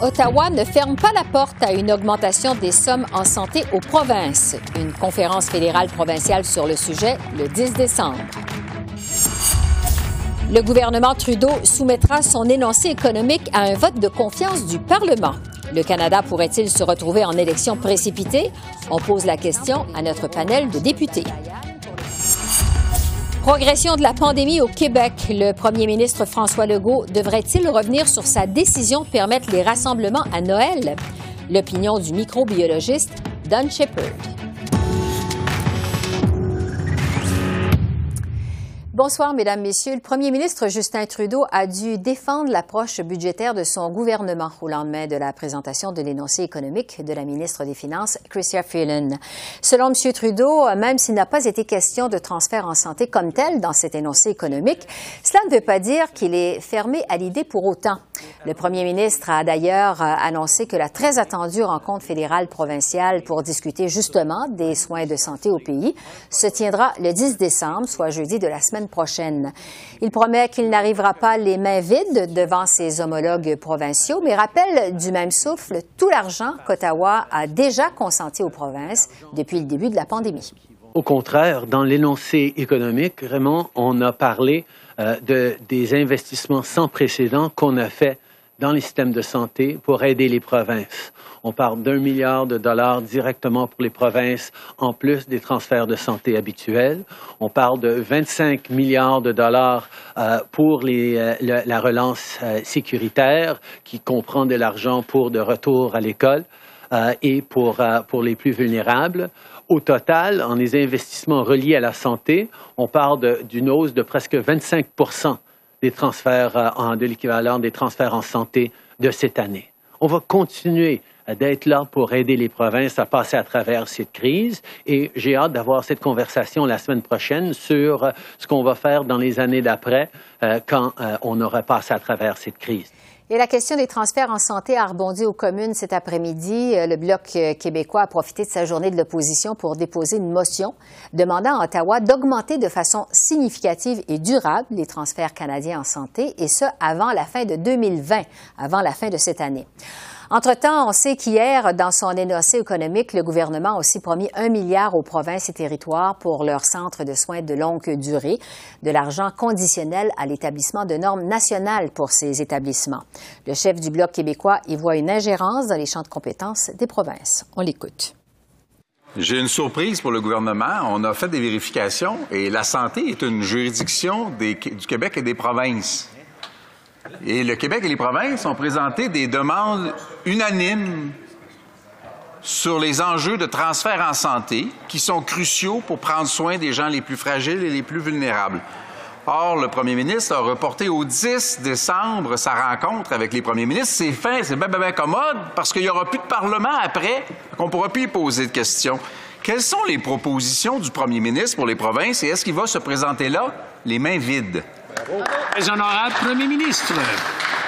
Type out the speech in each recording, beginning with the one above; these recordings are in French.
Ottawa ne ferme pas la porte à une augmentation des sommes en santé aux provinces. Une conférence fédérale provinciale sur le sujet le 10 décembre. Le gouvernement Trudeau soumettra son énoncé économique à un vote de confiance du Parlement. Le Canada pourrait-il se retrouver en élection précipitée? On pose la question à notre panel de députés. Progression de la pandémie au Québec. Le premier ministre François Legault devrait-il revenir sur sa décision de permettre les rassemblements à Noël? L'opinion du microbiologiste Don Shepard. Bonsoir, Mesdames, Messieurs. Le premier ministre Justin Trudeau a dû défendre l'approche budgétaire de son gouvernement au lendemain de la présentation de l'énoncé économique de la ministre des Finances, Chrystia Freeland. Selon M. Trudeau, même s'il n'a pas été question de transfert en santé comme tel dans cet énoncé économique, cela ne veut pas dire qu'il est fermé à l'idée pour autant. Le premier ministre a d'ailleurs annoncé que la très attendue rencontre fédérale provinciale pour discuter justement des soins de santé au pays se tiendra le 10 décembre, soit jeudi de la semaine Il promet qu'il n'arrivera pas les mains vides devant ses homologues provinciaux, mais rappelle du même souffle tout l'argent qu'Ottawa a déjà consenti aux provinces depuis le début de la pandémie. Au contraire, dans l'énoncé économique, Raymond, on a parlé euh, de, des investissements sans précédent qu'on a fait dans les systèmes de santé pour aider les provinces. On parle d'un milliard de dollars directement pour les provinces, en plus des transferts de santé habituels. On parle de 25 milliards de dollars euh, pour euh, la relance euh, sécuritaire, qui comprend de l'argent pour de retour à l'école et pour, pour les plus vulnérables. Au total, en les investissements reliés à la santé, on parle d'une hausse de presque 25 des transferts en, de l'équivalent des transferts en santé de cette année. On va continuer d'être là pour aider les provinces à passer à travers cette crise. Et j'ai hâte d'avoir cette conversation la semaine prochaine sur ce qu'on va faire dans les années d'après euh, quand euh, on aura passé à travers cette crise. Et la question des transferts en santé a rebondi aux communes cet après-midi. Euh, le Bloc québécois a profité de sa journée de l'opposition pour déposer une motion demandant à Ottawa d'augmenter de façon significative et durable les transferts canadiens en santé, et ce, avant la fin de 2020, avant la fin de cette année. Entre-temps, on sait qu'hier, dans son énoncé économique, le gouvernement a aussi promis un milliard aux provinces et territoires pour leurs centres de soins de longue durée, de l'argent conditionnel à l'établissement de normes nationales pour ces établissements. Le chef du Bloc québécois y voit une ingérence dans les champs de compétences des provinces. On l'écoute. J'ai une surprise pour le gouvernement. On a fait des vérifications et la santé est une juridiction du Québec et des provinces. Et le Québec et les provinces ont présenté des demandes unanimes sur les enjeux de transfert en santé qui sont cruciaux pour prendre soin des gens les plus fragiles et les plus vulnérables. Or, le premier ministre a reporté au 10 décembre sa rencontre avec les premiers ministres. C'est fin, c'est bien, bien, commode parce qu'il n'y aura plus de Parlement après, qu'on ne pourra plus y poser de questions. Quelles sont les propositions du premier ministre pour les provinces et est-ce qu'il va se présenter là les mains vides? Très honorable Premier ministre.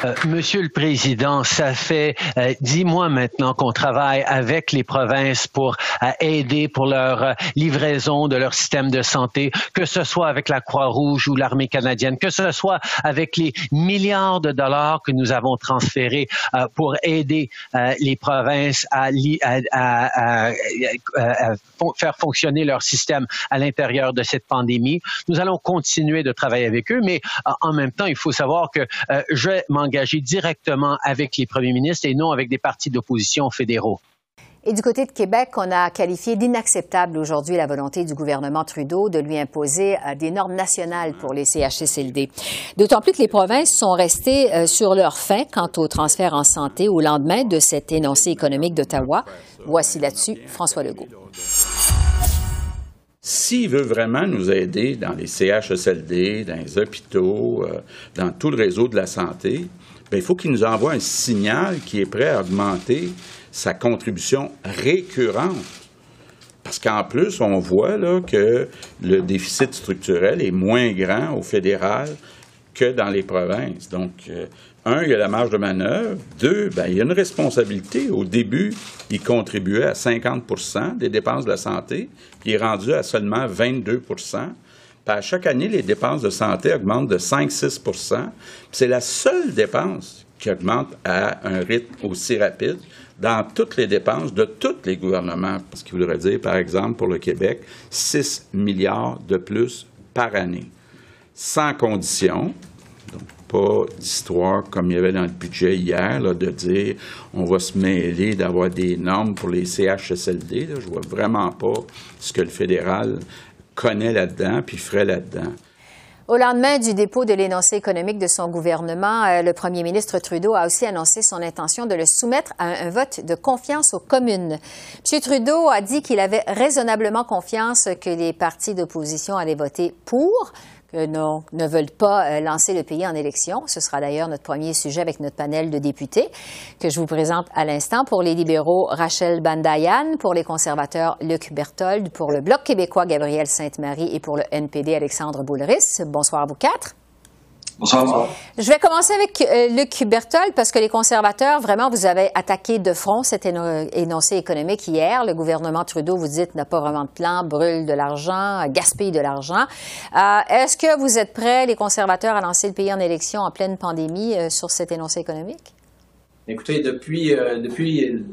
Euh, Monsieur le Président, ça fait euh, dix mois maintenant qu'on travaille avec les provinces pour euh, aider pour leur livraison de leur système de santé, que ce soit avec la Croix-Rouge ou l'armée canadienne, que ce soit avec les milliards de dollars que nous avons transférés pour aider les provinces à, à, à, faire fonctionner leur système à l'intérieur de cette pandémie. Nous allons continuer de travailler avec eux, mais en même temps, il faut savoir que je m'en engagé directement avec les premiers ministres et non avec des partis d'opposition fédéraux. Et du côté de Québec, on a qualifié d'inacceptable aujourd'hui la volonté du gouvernement Trudeau de lui imposer euh, des normes nationales pour les CHSLD. D'autant plus que les provinces sont restées euh, sur leur fin quant au transfert en santé au lendemain de cet énoncé économique d'Ottawa. Voici là-dessus François Legault. S'il veut vraiment nous aider dans les CHSLD, dans les hôpitaux, euh, dans tout le réseau de la santé, bien, il faut qu'il nous envoie un signal qui est prêt à augmenter sa contribution récurrente Parce qu'en plus, on voit que le déficit structurel est moins grand au fédéral que dans les provinces. Donc, euh, un, il y a la marge de manœuvre. Deux, ben, il y a une responsabilité. Au début, il contribuait à 50% des dépenses de la santé, puis il est rendu à seulement 22 puis à chaque année, les dépenses de santé augmentent de 5-6% C'est la seule dépense qui augmente à un rythme aussi rapide dans toutes les dépenses de tous les gouvernements, ce qui voudrait dire, par exemple, pour le Québec, 6 milliards de plus par année, sans condition. Pas d'histoire comme il y avait dans le budget hier, de dire on va se mêler d'avoir des normes pour les CHSLD. Je vois vraiment pas ce que le fédéral connaît là-dedans puis ferait là-dedans. Au lendemain du dépôt de l'énoncé économique de son gouvernement, euh, le premier ministre Trudeau a aussi annoncé son intention de le soumettre à un, vote de confiance aux communes. M. Trudeau a dit qu'il avait raisonnablement confiance que les partis d'opposition allaient voter pour non, ne veulent pas euh, lancer le pays en élection. Ce sera d'ailleurs notre premier sujet avec notre panel de députés que je vous présente à l'instant. Pour les libéraux, Rachel Bandayan, pour les conservateurs, Luc Berthold, pour le Bloc québécois, Gabriel Sainte-Marie et pour le NPD, Alexandre Boulris. Bonsoir à vous quatre. Bonsoir. Je vais commencer avec euh, Luc Berthold parce que les conservateurs, vraiment, vous avez attaqué de front cet énoncé économique hier. Le gouvernement Trudeau, vous dites, n'a pas vraiment de plan, brûle de l'argent, gaspille de l'argent. Euh, est-ce que vous êtes prêts, les conservateurs, à lancer le pays en élection en pleine pandémie euh, sur cet énoncé économique? Écoutez, depuis, depuis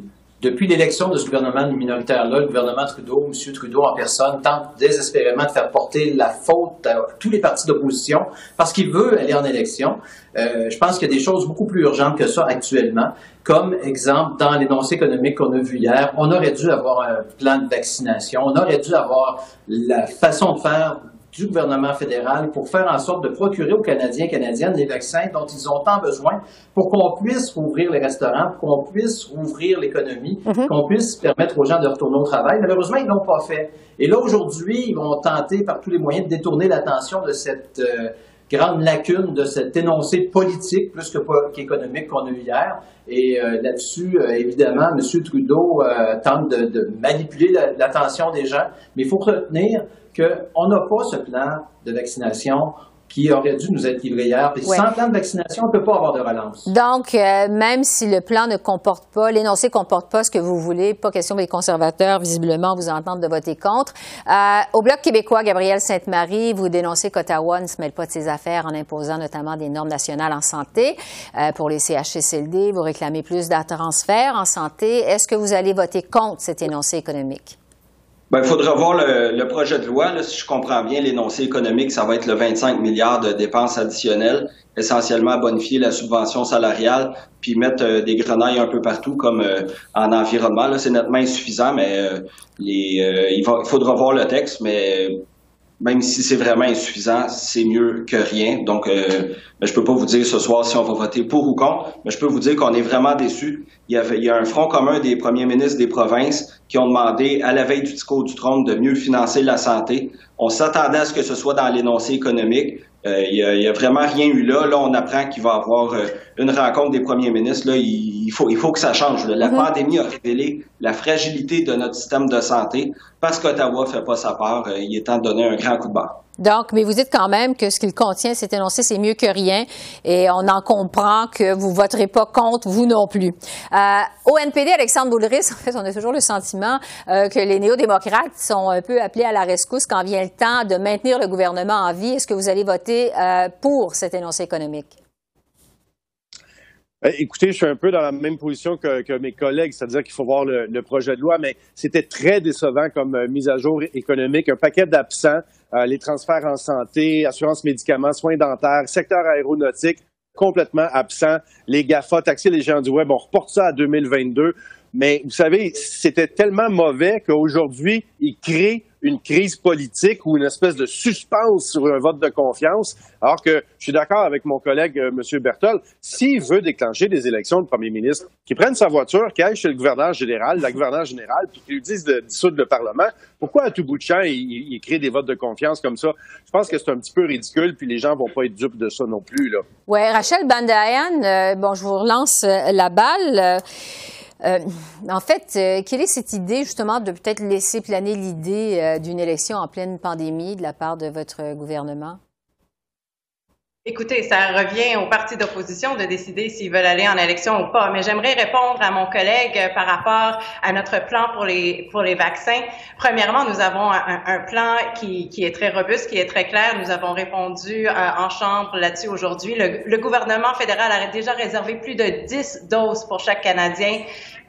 depuis l'élection de ce gouvernement minoritaire-là, le gouvernement Trudeau, M. Trudeau en personne, tente désespérément de faire porter la faute à tous les partis d'opposition parce qu'il veut aller en élection. Euh, je pense qu'il y a des choses beaucoup plus urgentes que ça actuellement. Comme exemple, dans l'énoncé économique qu'on a vu hier, on aurait dû avoir un plan de vaccination, on aurait dû avoir la façon de faire du gouvernement fédéral pour faire en sorte de procurer aux Canadiens et Canadiennes les vaccins dont ils ont tant besoin pour qu'on puisse ouvrir les restaurants, pour qu'on puisse ouvrir l'économie, mhm. qu'on puisse permettre aux gens de retourner au travail. Malheureusement, ils l'ont pas fait. Et là, aujourd'hui, ils vont tenter par tous les moyens de détourner l'attention de cette euh, grande lacune, de cet énoncé politique plus que qu'économique qu'on a eu hier. Et euh, là-dessus, euh, évidemment, M. Trudeau tente de, de manipuler l'attention des gens. Mais il faut retenir qu'on n'a pas ce plan de vaccination qui aurait dû nous être livré hier. Puis sans plan de vaccination, on ne peut pas avoir de relance. Donc, euh, même si le plan ne comporte pas, l'énoncé ne comporte pas ce que vous voulez, pas question des conservateurs, visiblement, vous entendre de voter contre. Euh, au Bloc québécois, Gabriel Sainte-Marie, vous dénoncez qu'Ottawa ne se mêle pas de ses affaires en imposant notamment des normes nationales en santé. Euh, pour les CHSLD, vous réclamez plus de transferts en santé. Est-ce que vous allez voter contre cet énoncé économique? Ben, il faudra voir le, projet de loi. Là, si je comprends bien, l'énoncé économique, ça va être le 25 milliards de dépenses additionnelles, essentiellement bonifier la subvention salariale, puis mettre euh, des grenailles un peu partout, comme euh, en environnement. Là, c'est nettement insuffisant, mais euh, les, il, il faudra voir le texte, mais même si c'est vraiment insuffisant, c'est mieux que rien. Donc, euh, ben, je peux pas vous dire ce soir si on va voter pour ou contre, mais je peux vous dire qu'on est vraiment déçus. Il y, avait, il a un front commun des premiers ministres des provinces qui ont demandé, à la veille du discours du trône, de mieux financer la santé. On s'attendait à ce que ce soit dans l'énoncé économique. Euh, il n'y a, vraiment rien eu là. Là, on apprend qu'il va y avoir euh, une rencontre des premiers ministres. Là, il, faut, il faut que ça change. La mm-hmm. pandémie a révélé la fragilité de notre système de santé. Parce qu'Ottawa ne fait pas sa part, euh, il est temps de donner un grand coup de barre. Donc, mais vous dites quand même que ce qu'il contient, cet énoncé, c'est mieux que rien, et on en comprend que vous voterez pas contre, vous non plus. Euh, au NPD, Alexandre Boulris, en fait, on a toujours le sentiment euh, que les néo-démocrates sont un peu appelés à la rescousse quand vient le temps de maintenir le gouvernement en vie. Est-ce que vous allez voter euh, pour cet énoncé économique? Euh, écoutez, je suis un peu dans la même position que, mes collègues, c'est-à-dire qu'il faut voir le, projet de loi, mais c'était très décevant comme euh, mise à jour économique, un paquet d'absents, euh, les transferts en santé, assurance médicaments, soins dentaires, secteur aéronautique, complètement absent. Les GAFA, taxer les gens du web, on reporte ça à 2022. Mais vous savez, c'était tellement mauvais qu'aujourd'hui, ils créent une crise politique ou une espèce de suspense sur un vote de confiance, alors que je suis d'accord avec mon collègue euh, M. Bertol, s'il veut déclencher des élections de premier ministre, qu'il prenne sa voiture, qu'il aille chez le gouverneur général, la gouverneure générale, puis qu'il lui dise de dissoudre le Parlement, pourquoi à tout bout de champ il, crée des votes de confiance comme ça? Je pense que c'est un petit peu ridicule, puis les gens vont pas être dupes de ça non plus. Oui, Rachel Bandayan, euh, bon, je vous relance euh, la balle. En fait, quelle est cette idée justement de peut-être laisser planer l'idée d'une élection en pleine pandémie de la part de votre gouvernement? Écoutez, ça revient aux partis d'opposition de décider s'ils veulent aller en élection ou pas. Mais j'aimerais répondre à mon collègue par rapport à notre plan pour les pour les vaccins. Premièrement, nous avons un, plan qui, qui, est très robuste, qui est très clair. Nous avons répondu euh, en chambre là-dessus aujourd'hui. Le, le, gouvernement fédéral a déjà réservé plus de 10 doses pour chaque Canadien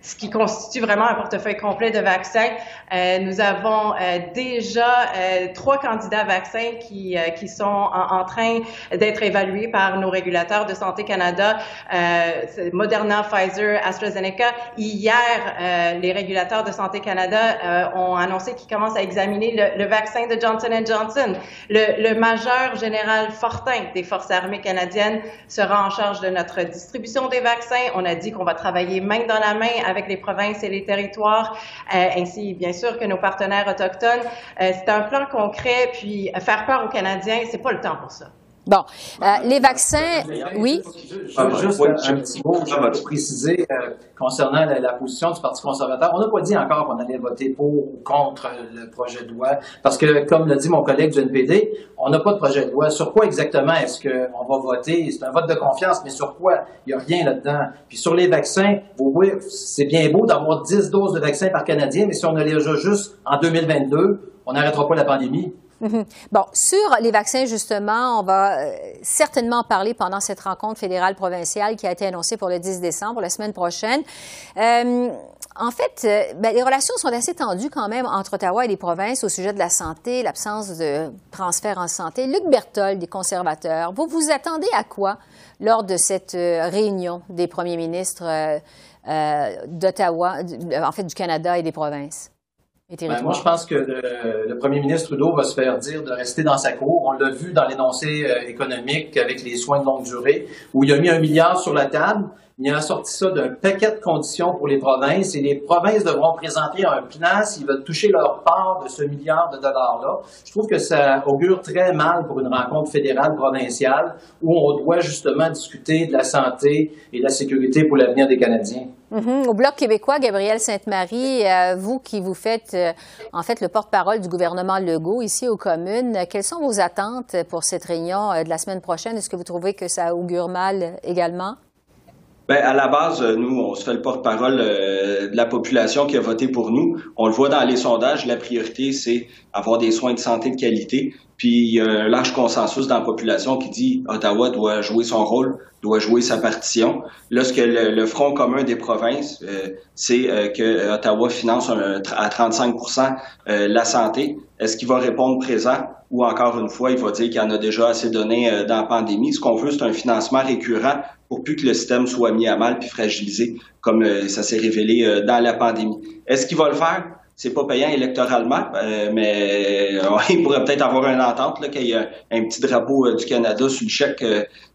ce qui constitue vraiment un portefeuille complet de vaccins. Euh, nous avons euh, déjà euh, trois candidats vaccins qui, euh, qui sont en, train d'être évalués par nos régulateurs de Santé Canada, euh, Moderna, Pfizer, AstraZeneca. Hier, les régulateurs de Santé Canada ont annoncé qu'ils commencent à examiner le, le, vaccin de Johnson Johnson. Le, le majeur général Fortin des Forces armées canadiennes sera en charge de notre distribution des vaccins. On a dit qu'on va travailler main dans la main les provinces et les territoires, euh, ainsi bien sûr que nos partenaires autochtones. Euh, c'est un plan concret, puis faire peur aux Canadiens, c'est pas le temps pour ça. Bon, euh, les vaccins, oui. Je juste un petit mot pour préciser euh, concernant la, position du Parti conservateur? On n'a pas dit encore qu'on allait voter pour ou contre le projet de loi, parce que, comme l'a dit mon collègue du NPD, on n'a pas de projet de loi. Sur quoi exactement est-ce qu'on va voter? C'est un vote de confiance, mais sur quoi? Il n'y a rien là-dedans. Puis sur les vaccins, vous voyez, c'est bien beau d'avoir 10 doses de vaccins par Canadien, mais si on a les a juste en 2022, on n'arrêtera pas la pandémie. Mhm. Bon, sur les vaccins, justement, on va euh, certainement en parler pendant cette rencontre fédérale provinciale qui a été annoncée pour le 10 décembre, la semaine prochaine. Euh, en fait, euh, ben, les relations sont assez tendues quand même entre Ottawa et les provinces au sujet de la santé, l'absence de transfert en santé. Luc Berthold, des conservateurs, vous vous attendez à quoi lors de cette réunion des premiers ministres d'Ottawa, en fait du Canada et des provinces? Ben, moi, je pense que le, premier ministre Trudeau va se faire dire de rester dans sa cour. On l'a vu dans l'énoncé euh, économique avec les soins de longue durée, où il a mis un milliard sur la table. Il a sorti ça d'un paquet de conditions pour les provinces et les provinces devront présenter un plan s'ils veulent toucher leur part de ce milliard de dollars-là. Je trouve que ça augure très mal pour une rencontre fédérale provinciale où on doit justement discuter de la santé et de la sécurité pour l'avenir des Canadiens. Mm-hmm. Au Bloc québécois, Gabriel Sainte-Marie, euh, vous qui vous faites euh, en fait le porte-parole du gouvernement Legault ici aux communes, quelles sont vos attentes pour cette réunion euh, de la semaine prochaine? Est-ce que vous trouvez que ça augure mal également? Ben, à la base, euh, nous, on se fait le porte-parole euh, de la population qui a voté pour nous. On le voit dans les sondages, la priorité, c'est avoir des soins de santé de qualité. Puis il y a un large consensus dans la population qui dit Ottawa doit jouer son rôle, doit jouer sa partition. Lorsque le, le Front commun des provinces, euh, c'est que Ottawa finance à 35% la santé, est-ce qu'il va répondre présent? Ou encore une fois, il va dire qu'il en a déjà assez donné dans la pandémie? Ce qu'on veut, c'est un financement récurrent pour plus que le système soit mis à mal puis fragilisé, comme euh, ça s'est révélé euh, dans la pandémie. Est-ce qu'il va le faire? C'est pas payant électoralement, euh, mais il pourrait peut-être avoir une entente qu'il y ait un, petit drapeau du Canada sur le chèque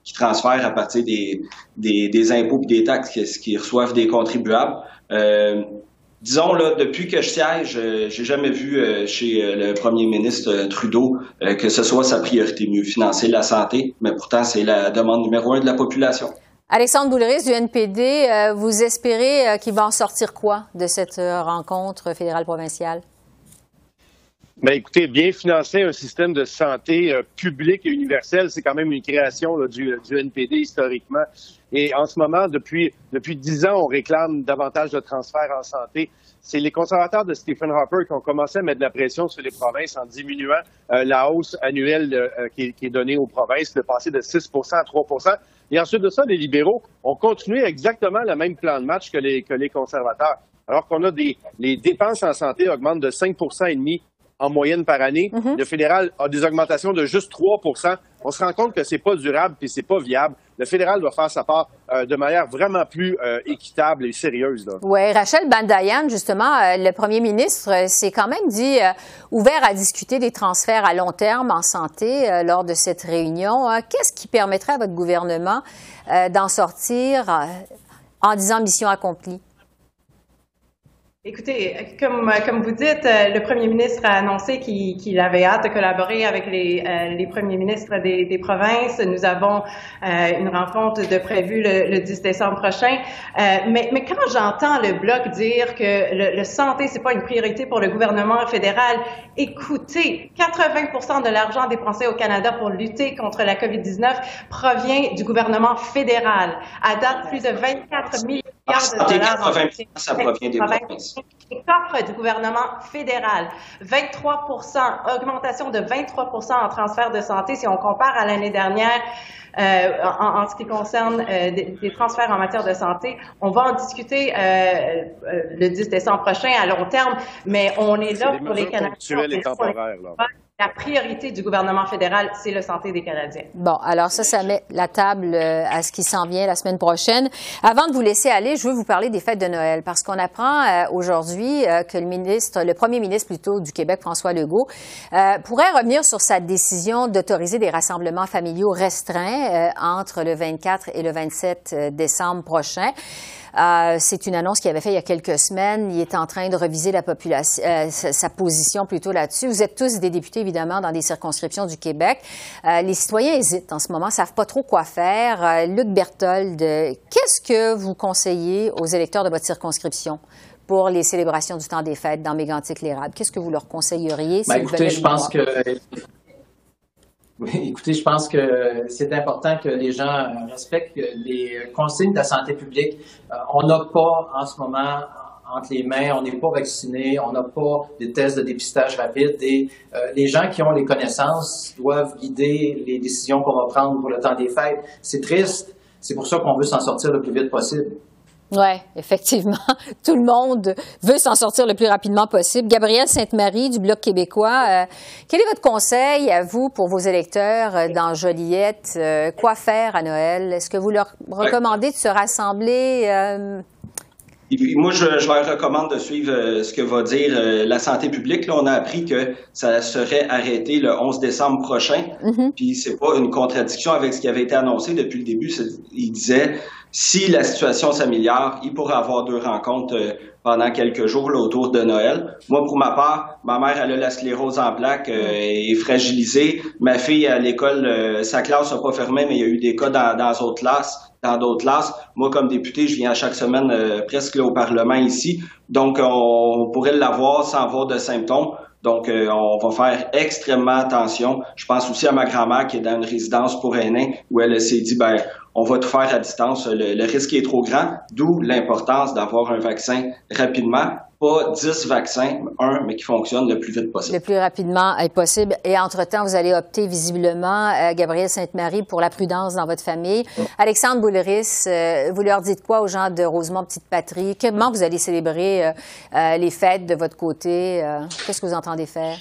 qui transfère à partir des, des, impôts et des taxes qu'ils reçoivent des contribuables. disons là, depuis que je siège, j'ai jamais vu chez le premier ministre Trudeau que ce soit sa priorité, mieux financer la santé, mais pourtant c'est la demande numéro un de la population. Alexandre Bouleris du NPD, euh, vous espérez euh, qu'il va en sortir quoi de cette euh, rencontre fédérale provinciale? Ben écoutez, bien financer un système de santé public et universel, c'est quand même une création du, NPD historiquement. Et en ce moment, depuis depuis dix ans, on réclame davantage de transferts en santé. C'est les conservateurs de Stephen Harper qui ont commencé à mettre de la pression sur les provinces en diminuant la hausse annuelle qui, qui, est donnée aux provinces, de passer de 6 à 3 et ensuite de ça, les libéraux ont continué exactement le même plan de match que les, que les conservateurs. Alors qu'on a des les dépenses en santé augmentent de 5% et demi en moyenne par année. Mm-hmm. Le fédéral a des augmentations de juste 3% On se rend compte que c'est pas durable puis c'est pas viable. Le fédéral doit faire sa part euh, de manière vraiment plus euh, équitable et sérieuse. Oui, Rachel Bandayan, justement, euh, le premier ministre s'est quand même dit ouvert à discuter des transferts à long terme en santé lors de cette réunion. Qu'est-ce qui permettrait à votre gouvernement d'en sortir en disant mission accomplie? Écoutez, comme, comme vous dites, euh, le premier ministre a annoncé qu'il avait hâte de collaborer avec les, euh, les premiers ministres des, des, provinces. Nous avons euh, une rencontre de prévue le, le 10 décembre prochain. mais, mais quand j'entends le Bloc dire que le, le santé, c'est pas une priorité pour le gouvernement fédéral, écoutez, 80% de l'argent dépensé au Canada pour lutter contre la COVID-19 provient du gouvernement fédéral. À date, plus de 24 milliards de dollars. ça provient des provinces du gouvernement fédéral. 23 augmentation de 23 en transfert de santé si on compare à l'année dernière. Euh, en, ce qui concerne euh, des, transferts en matière de santé. On va en discuter euh, le 10 décembre prochain à long terme, mais on est là pour les Canadiens. La priorité du gouvernement fédéral, c'est la santé des Canadiens. Bon, alors ça, ça met la table euh, à ce qui s'en vient la semaine prochaine. Avant de vous laisser aller, je veux vous parler des fêtes de Noël parce qu'on apprend euh, aujourd'hui euh, que le ministre, le premier ministre plutôt du Québec, François Legault, pourrait revenir sur sa décision d'autoriser des rassemblements familiaux restreints entre le 24 et le 27 décembre prochain. Euh, c'est une annonce qu'il avait faite il y a quelques semaines. Il est en train de reviser la population, euh, sa position plutôt là-dessus. Vous êtes tous des députés, évidemment, dans des circonscriptions du Québec. Euh, les citoyens hésitent en ce moment, savent pas trop quoi faire. Luc Berthold, qu'est-ce que vous conseillez aux électeurs de votre circonscription? pour les célébrations du temps des fêtes dans Mégantic-Lérable. Qu'est-ce que vous leur conseilleriez? Ben, écoutez, je pense que oui, écoutez, je pense que c'est important que les gens respectent les consignes de la santé publique. Euh, on n'a pas en ce moment entre les mains, on n'est pas vacciné, on n'a pas des tests de dépistage rapide et euh, les gens qui ont les connaissances doivent guider les décisions qu'on va prendre pour le temps des fêtes. C'est triste, c'est pour ça qu'on veut s'en sortir le plus vite possible. Oui, effectivement. Tout le monde veut s'en sortir le plus rapidement possible. Gabrielle Sainte-Marie du Bloc québécois, euh, quel est votre conseil à vous pour vos électeurs euh, dans Joliette? Euh, quoi faire à Noël? Est-ce que vous leur recommandez de se rassembler? moi, je, leur recommande de suivre ce que va dire la santé publique. Là, on a appris que ça serait arrêté le 11 décembre prochain. Mm-hmm. Puis c'est pas une contradiction avec ce qui avait été annoncé depuis le début. Il disait si la situation s'améliore, il pourrait avoir deux rencontres euh, pendant quelques jours autour de Noël. Moi, pour ma part, ma mère elle a la sclérose en plaques euh, et est fragilisée. Ma fille à l'école, euh, sa classe n'a pas fermé, mais il y a eu des cas dans d'autres classes. Dans d'autres classes. Moi, comme député, je viens chaque semaine presque au Parlement ici. Donc, on pourrait l'avoir sans avoir de symptômes. Donc, on va faire extrêmement attention. Je pense aussi à ma grand-mère qui est dans une résidence pour aînés où elle s'est dit, ben, on va tout faire à distance. Le, risque est trop grand, d'où l'importance d'avoir un vaccin rapidement. Pas 10 vaccins, un, mais qui fonctionne le plus vite possible. Le plus rapidement possible. Et entre-temps, vous allez opter visiblement, euh, Gabrielle Sainte-Marie, pour la prudence dans votre famille. Alexandre Bouleris, euh, vous leur dites quoi aux gens de Rosemont Petite Patrie? Comment vous allez célébrer euh, les fêtes de votre côté? Qu'est-ce que vous entendez faire?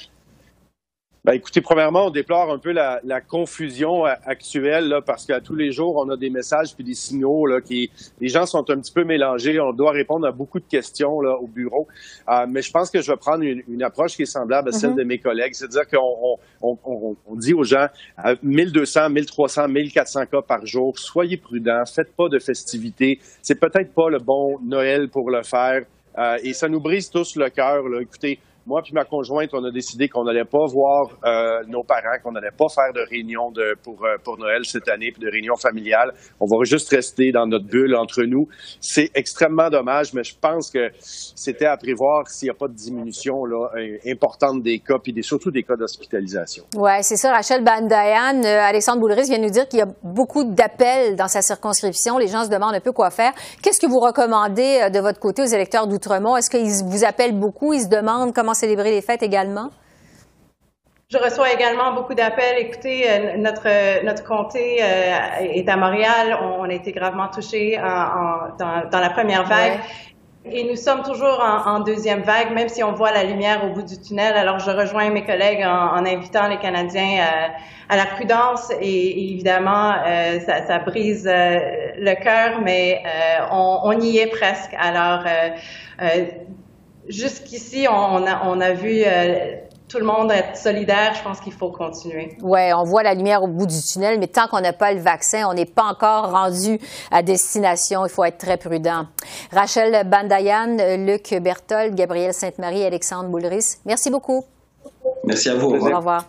Ben, écoutez, premièrement, on déplore un peu la, confusion actuelle là, parce qu'à tous les jours, on a des messages puis des signaux là, qui les gens sont un petit peu mélangés. On doit répondre à beaucoup de questions là, au bureau. Euh, mais je pense que je vais prendre une, approche qui est semblable à celle mm-hmm. de mes collègues, c'est-à-dire qu'on on, dit aux gens 1200, 1300, 1400 cas par jour. Soyez prudents, faites pas de festivités. C'est peut-être pas le bon Noël pour le faire. Euh, et ça nous brise tous le cœur. Écoutez, moi puis ma conjointe, on a décidé qu'on n'allait pas voir euh, nos parents, qu'on n'allait pas faire de réunion pour, euh, pour Noël cette année, puis de réunion familiale. On va juste rester dans notre bulle entre nous. C'est extrêmement dommage, mais je pense que c'était à prévoir s'il n'y a pas de diminution là, importante des cas, puis des, surtout des cas d'hospitalisation. Oui, c'est ça. Rachel Bandayan, euh, Alexandre Boulris vient nous dire qu'il y a beaucoup d'appels dans sa circonscription. Les gens se demandent un peu quoi faire. Qu'est-ce que vous recommandez de votre côté aux électeurs d'Outremont? Est-ce qu'ils vous appellent beaucoup? Ils se demandent comment célébrer les fêtes également? Je reçois également beaucoup d'appels. Écoutez, euh, notre notre comté euh, est à Montréal. On, a été gravement touchés dans, la première vague. Et nous sommes toujours en, deuxième vague, même si on voit la lumière au bout du tunnel. Alors, je rejoins mes collègues en, invitant les Canadiens à, la prudence. Et, évidemment, euh, ça, brise le cœur, mais on, on, y est presque. Alors, jusqu'ici, on a, on a vu euh, tout le monde être solidaire, je pense qu'il faut continuer. Oui, on voit la lumière au bout du tunnel, mais tant qu'on n'a pas le vaccin, on n'est pas encore rendu à destination. Il faut être très prudent. Rachel Bandayan, Luc Berthold, Gabriel Sainte-Marie, Alexandre Boulris, merci beaucoup. Merci à vous. Au revoir.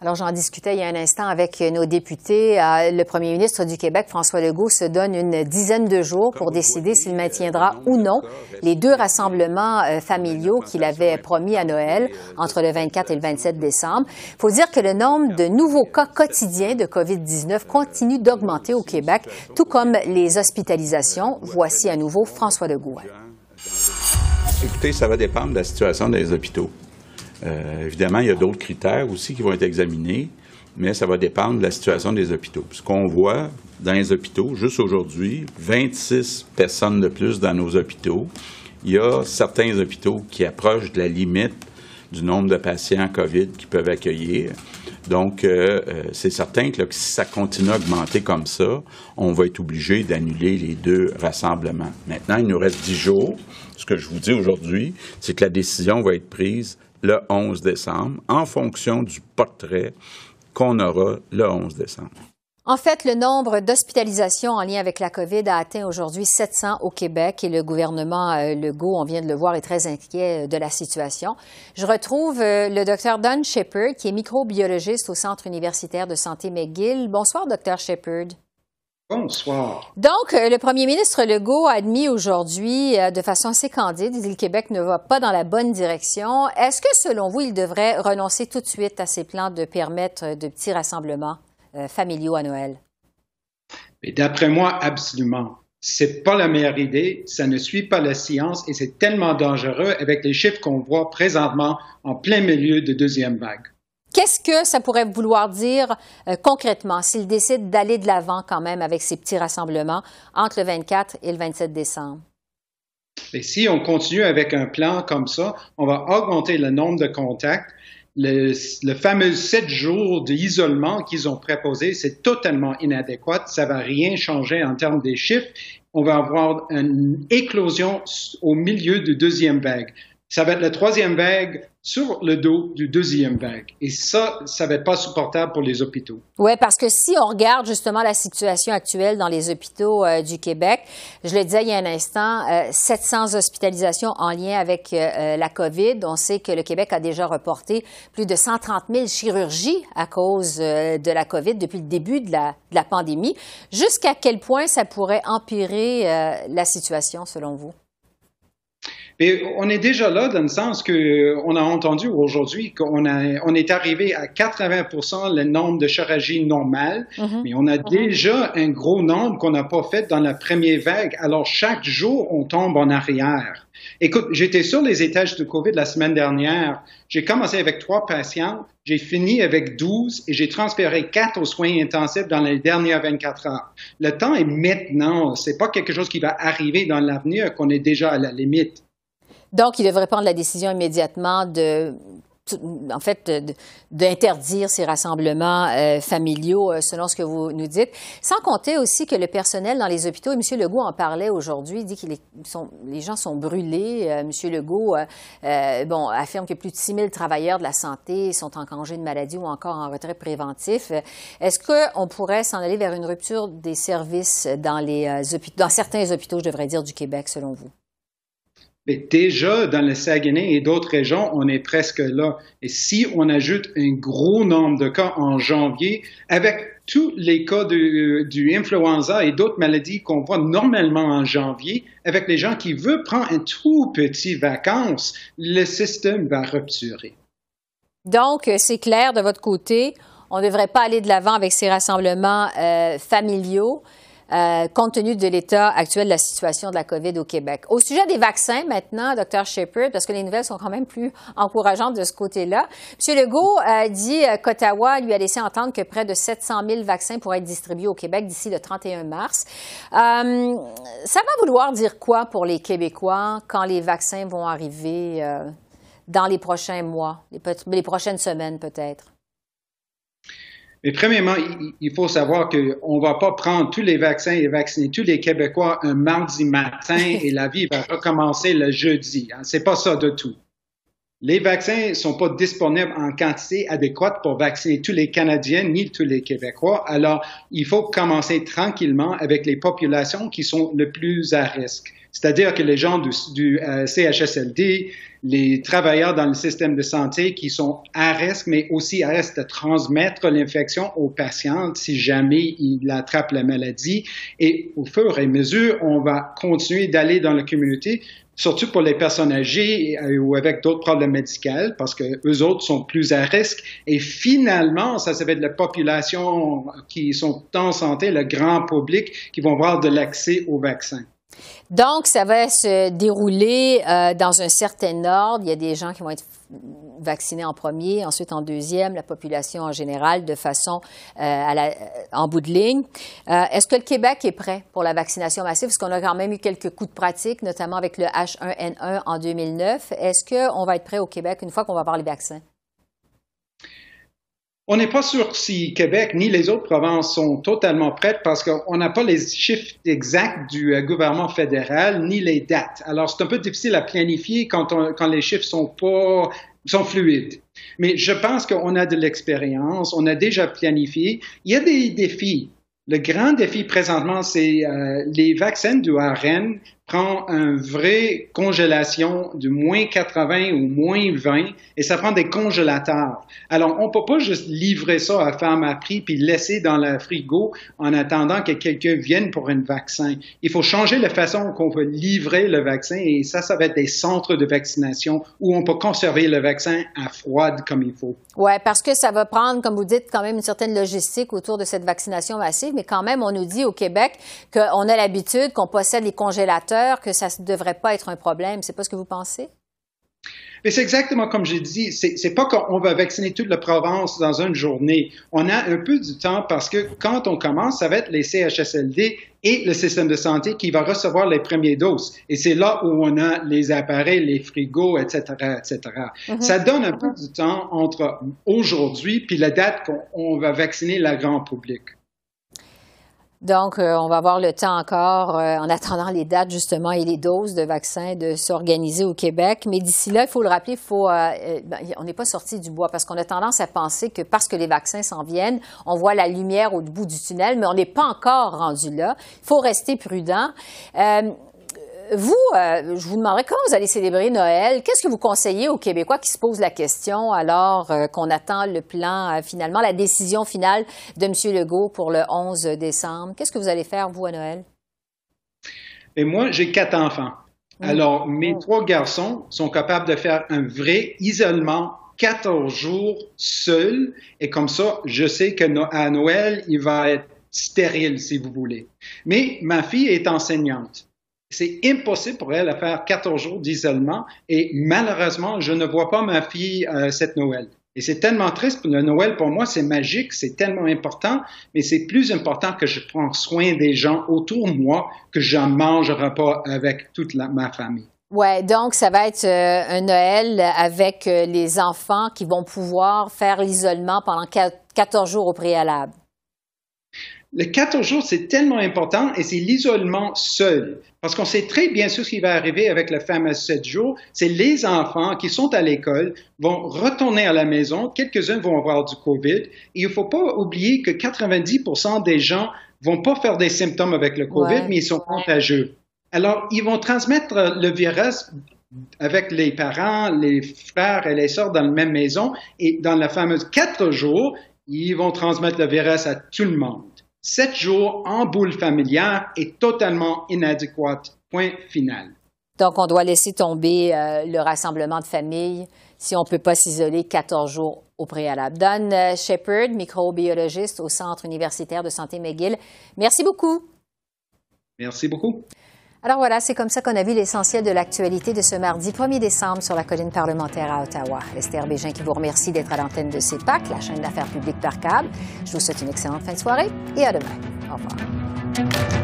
Alors, j'en discutais il y a un instant avec nos députés. Euh, le premier ministre du Québec, François Legault, se donne une dizaine de jours pour décider s'il maintiendra ou non les deux rassemblements euh, familiaux qu'il avait promis à Noël entre le 24 et le 27 décembre. Il faut dire que le nombre de nouveaux cas quotidiens de COVID-19 continue d'augmenter au Québec, tout comme les hospitalisations. Voici à nouveau François Legault. Écoutez, ça va dépendre de la situation des hôpitaux. Euh, évidemment, il y a d'autres critères aussi qui vont être examinés, mais ça va dépendre de la situation des hôpitaux. Ce qu'on voit dans les hôpitaux, juste aujourd'hui, 26 personnes de plus dans nos hôpitaux. Il y a certains hôpitaux qui approchent de la limite du nombre de patients COVID qu'ils peuvent accueillir. Donc, euh, euh, c'est certain que si ça continue à augmenter comme ça, on va être obligé d'annuler les deux rassemblements. Maintenant, il nous reste dix jours. Ce que je vous dis aujourd'hui, c'est que la décision va être prise le 11 décembre en fonction du portrait qu'on aura le 11 décembre. En fait, le nombre d'hospitalisations en lien avec la COVID a atteint aujourd'hui 700 au Québec et le gouvernement euh, Legault, on vient de le voir, est très inquiet euh, de la situation. Je retrouve euh, le docteur Don Shepard, qui est microbiologiste au Centre universitaire de santé McGill. Bonsoir, docteur Shepard. Bonsoir. Donc, euh, le premier ministre Legault a admis aujourd'hui, euh, de façon assez candide, que le Québec ne va pas dans la bonne direction. Est-ce que, selon vous, il devrait renoncer tout de suite à ses plans de permettre de petits rassemblements euh, familiaux à Noël? D'après moi, absolument. C'est pas la meilleure idée, ça ne suit pas la science et c'est tellement dangereux avec les chiffres qu'on voit présentement en plein milieu de deuxième vague. Qu'est-ce que ça pourrait vouloir dire euh, concrètement s'il décide d'aller de l'avant quand même avec ces petits rassemblements entre le 24 et le 27 décembre? Et si on continue avec un plan comme ça, on va augmenter le nombre de contacts. Le, fameux sept jours d'isolement qu'ils ont proposé, c'est totalement inadéquat. Ça va rien changer en termes des chiffres. On va avoir une éclosion au milieu du deuxième vague. Ça va être la troisième vague sur le dos du deuxième vague. Et ça, ça va être pas supportable pour les hôpitaux. Oui, parce que si on regarde justement la situation actuelle dans les hôpitaux euh, du Québec, je le disais il y a un instant, 700 euh, hospitalisations en lien avec euh, la COVID. On sait que le Québec a déjà reporté plus de 130 000 chirurgies à cause de la COVID depuis le début de la, de la pandémie. Jusqu'à quel point ça pourrait empirer la situation selon vous? Mais on est déjà là dans le sens que on a entendu aujourd'hui qu'on on est arrivé à 80% le nombre de chirurgies normales, mm-hmm. mais on a mm-hmm. déjà un gros nombre qu'on n'a pas fait dans la première vague. Alors chaque jour, on tombe en arrière. Écoute, j'étais sur les étages de COVID la semaine dernière. J'ai commencé avec trois patients, j'ai fini avec 12 et j'ai transféré quatre aux soins intensifs dans les dernières 24 heures. Le temps est maintenant. C'est pas quelque chose qui va arriver dans l'avenir qu'on est déjà à la limite. Donc, il devrait prendre la décision immédiatement de en fait, d'interdire ces rassemblements euh, familiaux, euh, selon ce que vous nous dites. Sans compter aussi que le personnel dans les hôpitaux, et M. Legault en parlait aujourd'hui, dit que les gens sont brûlés. Euh, M. Legault, bon, affirme que plus de 6 000 travailleurs de la santé sont en congé de maladie ou encore en retrait préventif. Est-ce qu'on pourrait s'en aller vers une rupture des services dans, les, dans certains hôpitaux, je devrais dire, du Québec, selon vous? Mais déjà, dans le Saguenay et d'autres régions, on est presque là. Et si on ajoute un gros nombre de cas en janvier, avec tous les cas de, du influenza et d'autres maladies qu'on voit normalement en janvier, avec les gens qui veulent prendre un tout petit vacances, le système va rupturer. Donc, c'est clair de votre côté, on ne devrait pas aller de l'avant avec ces rassemblements euh, familiaux. Euh, compte tenu de l'état actuel de la situation de la COVID au Québec. Au sujet des vaccins maintenant, Dr. Shepard, parce que les nouvelles sont quand même plus encourageantes de ce côté-là. M. Legault a dit euh, qu'Ottawa lui a laissé entendre que près de 700 000 vaccins pourraient être distribués au Québec d'ici le 31 mars. Euh, ça va vouloir dire quoi pour les Québécois quand les vaccins vont arriver dans les prochains mois, les prochaines semaines peut-être? Mais premièrement, il faut savoir qu'on ne va pas prendre tous les vaccins et vacciner tous les Québécois un mardi matin et la vie va recommencer le jeudi. Hein. C'est pas ça de tout. les vaccins ne sont pas disponibles en quantité adéquate pour vacciner tous les Canadiens ni tous les Québécois. Alors, il faut commencer tranquillement avec les populations qui sont le plus à risque. C'est-à-dire que les gens du, euh, CHSLD, les travailleurs dans le système de santé qui sont à risque, mais aussi à risque de transmettre l'infection aux patients si jamais ils attrapent la maladie. Et au fur et à mesure, on va continuer d'aller dans la communauté surtout pour les personnes âgées euh, ou avec d'autres problèmes médicaux, parce que eux autres sont plus à risque. Et finalement, ça, ça va être la population qui sont en santé, le grand public, qui vont avoir de l'accès aux vaccins. Donc, ça va se dérouler euh, dans un certain ordre. Il y a des gens qui vont être vaccinés en premier, ensuite en deuxième, la population en général, de façon euh, à la, en bout de ligne. Euh, est-ce que le Québec est prêt pour la vaccination massive? Parce qu'on a quand même eu quelques coups de pratique, notamment avec le H1N1 en 2009. Est-ce qu'on va être prêt au Québec une fois qu'on va avoir les vaccins? On n'est pas sûr si Québec ni les autres provinces sont totalement prêtes parce qu'on n'a pas les chiffres exacts du euh, gouvernement fédéral ni les dates. Alors, c'est un peu difficile à planifier quand, les chiffres sont pas fluides. Mais je pense qu'on a de l'expérience, on a déjà planifié. Il y a des défis. Le grand défi présentement, c'est euh, les vaccins du ARN prend une vraie congélation de moins 80 ou moins 20 et ça prend des congélateurs. Alors, on peut pas juste livrer ça à femme à prix puis laisser dans le frigo en attendant que quelqu'un vienne pour un vaccin. Il faut changer la façon qu'on veut livrer le vaccin et ça, ça va être des centres de vaccination où on peut conserver le vaccin à froide comme il faut. Oui, parce que ça va prendre, comme vous dites, quand même une certaine logistique autour de cette vaccination massive, mais quand même, on nous dit au Québec qu'on a l'habitude, qu'on possède les congélateurs que ça ne devrait pas être un problème. C'est pas ce que vous pensez? Mais c'est exactement comme j'ai dit. C'est pas qu'on va vacciner toute la Provence dans une journée. On a un peu du temps parce que quand on commence, ça va être les CHSLD et le système de santé qui va recevoir les premières doses. Et c'est là où on a les appareils, les frigos, etc., etc. Mm-hmm. Ça donne un peu du temps entre aujourd'hui puis la date qu'on va vacciner la grande public. Donc, euh, on va avoir le temps encore, euh, en attendant les dates justement et les doses de vaccins, de s'organiser au Québec. Mais d'ici là, il faut le rappeler, faut, euh, ben, on n'est pas sorti du bois parce qu'on a tendance à penser que parce que les vaccins s'en viennent, on voit la lumière au bout du tunnel, mais on n'est pas encore rendu là. Il faut rester prudent vous, euh, je vous demanderais comment vous allez célébrer Noël? Qu'est-ce que vous conseillez aux Québécois qui se posent la question alors euh, qu'on attend le plan, euh, finalement, la décision finale de M. Legault pour le 11 décembre? Qu'est-ce que vous allez faire, vous, à Noël? Et moi, j'ai quatre enfants. Mmh. Alors, mes mmh. trois garçons sont capables de faire un vrai isolement 14 jours seuls. Et comme ça, je sais que à Noël, il va être stérile, si vous voulez. Mais ma fille est enseignante. C'est impossible pour elle de faire 14 jours d'isolement et malheureusement, je ne vois pas ma fille euh, cette Noël. Et c'est tellement triste. Le Noël, pour moi, c'est magique, c'est tellement important, mais c'est plus important que je prends soin des gens autour de moi, que je n'en mangerai pas avec toute ma famille. Ouais, donc ça va être euh, un Noël avec euh, les enfants qui vont pouvoir faire l'isolement pendant 14 jours au préalable. Le 14 jours, c'est tellement important et c'est l'isolement seul. Parce qu'on sait très bien ce qui va arriver avec le fameux 7 jours. C'est les enfants qui sont à l'école vont retourner à la maison. Quelques-uns vont avoir du COVID. Et il ne faut pas oublier que 90% des gens vont pas faire des symptômes avec le COVID, mais ils sont contagieux. Alors, ils vont transmettre le virus avec les parents, les frères et les sœurs dans la même maison. Et dans la fameuse 4 jours, ils vont transmettre le virus à tout le monde. Sept jours en boule familière est totalement inadéquate. Point final. Donc, on doit laisser tomber euh, le rassemblement de famille si on ne peut pas s'isoler 14 jours au préalable. Don euh, Shepard, microbiologiste au Centre universitaire de santé McGill, merci beaucoup. Merci beaucoup. Alors voilà, c'est comme ça qu'on a vu l'essentiel de l'actualité de ce mardi 1er décembre sur la colline parlementaire à Ottawa. Esther Bégin qui vous remercie d'être à l'antenne de CEPAC, la chaîne d'affaires publiques par câble. Je vous souhaite une excellente fin de soirée et à demain. Au revoir.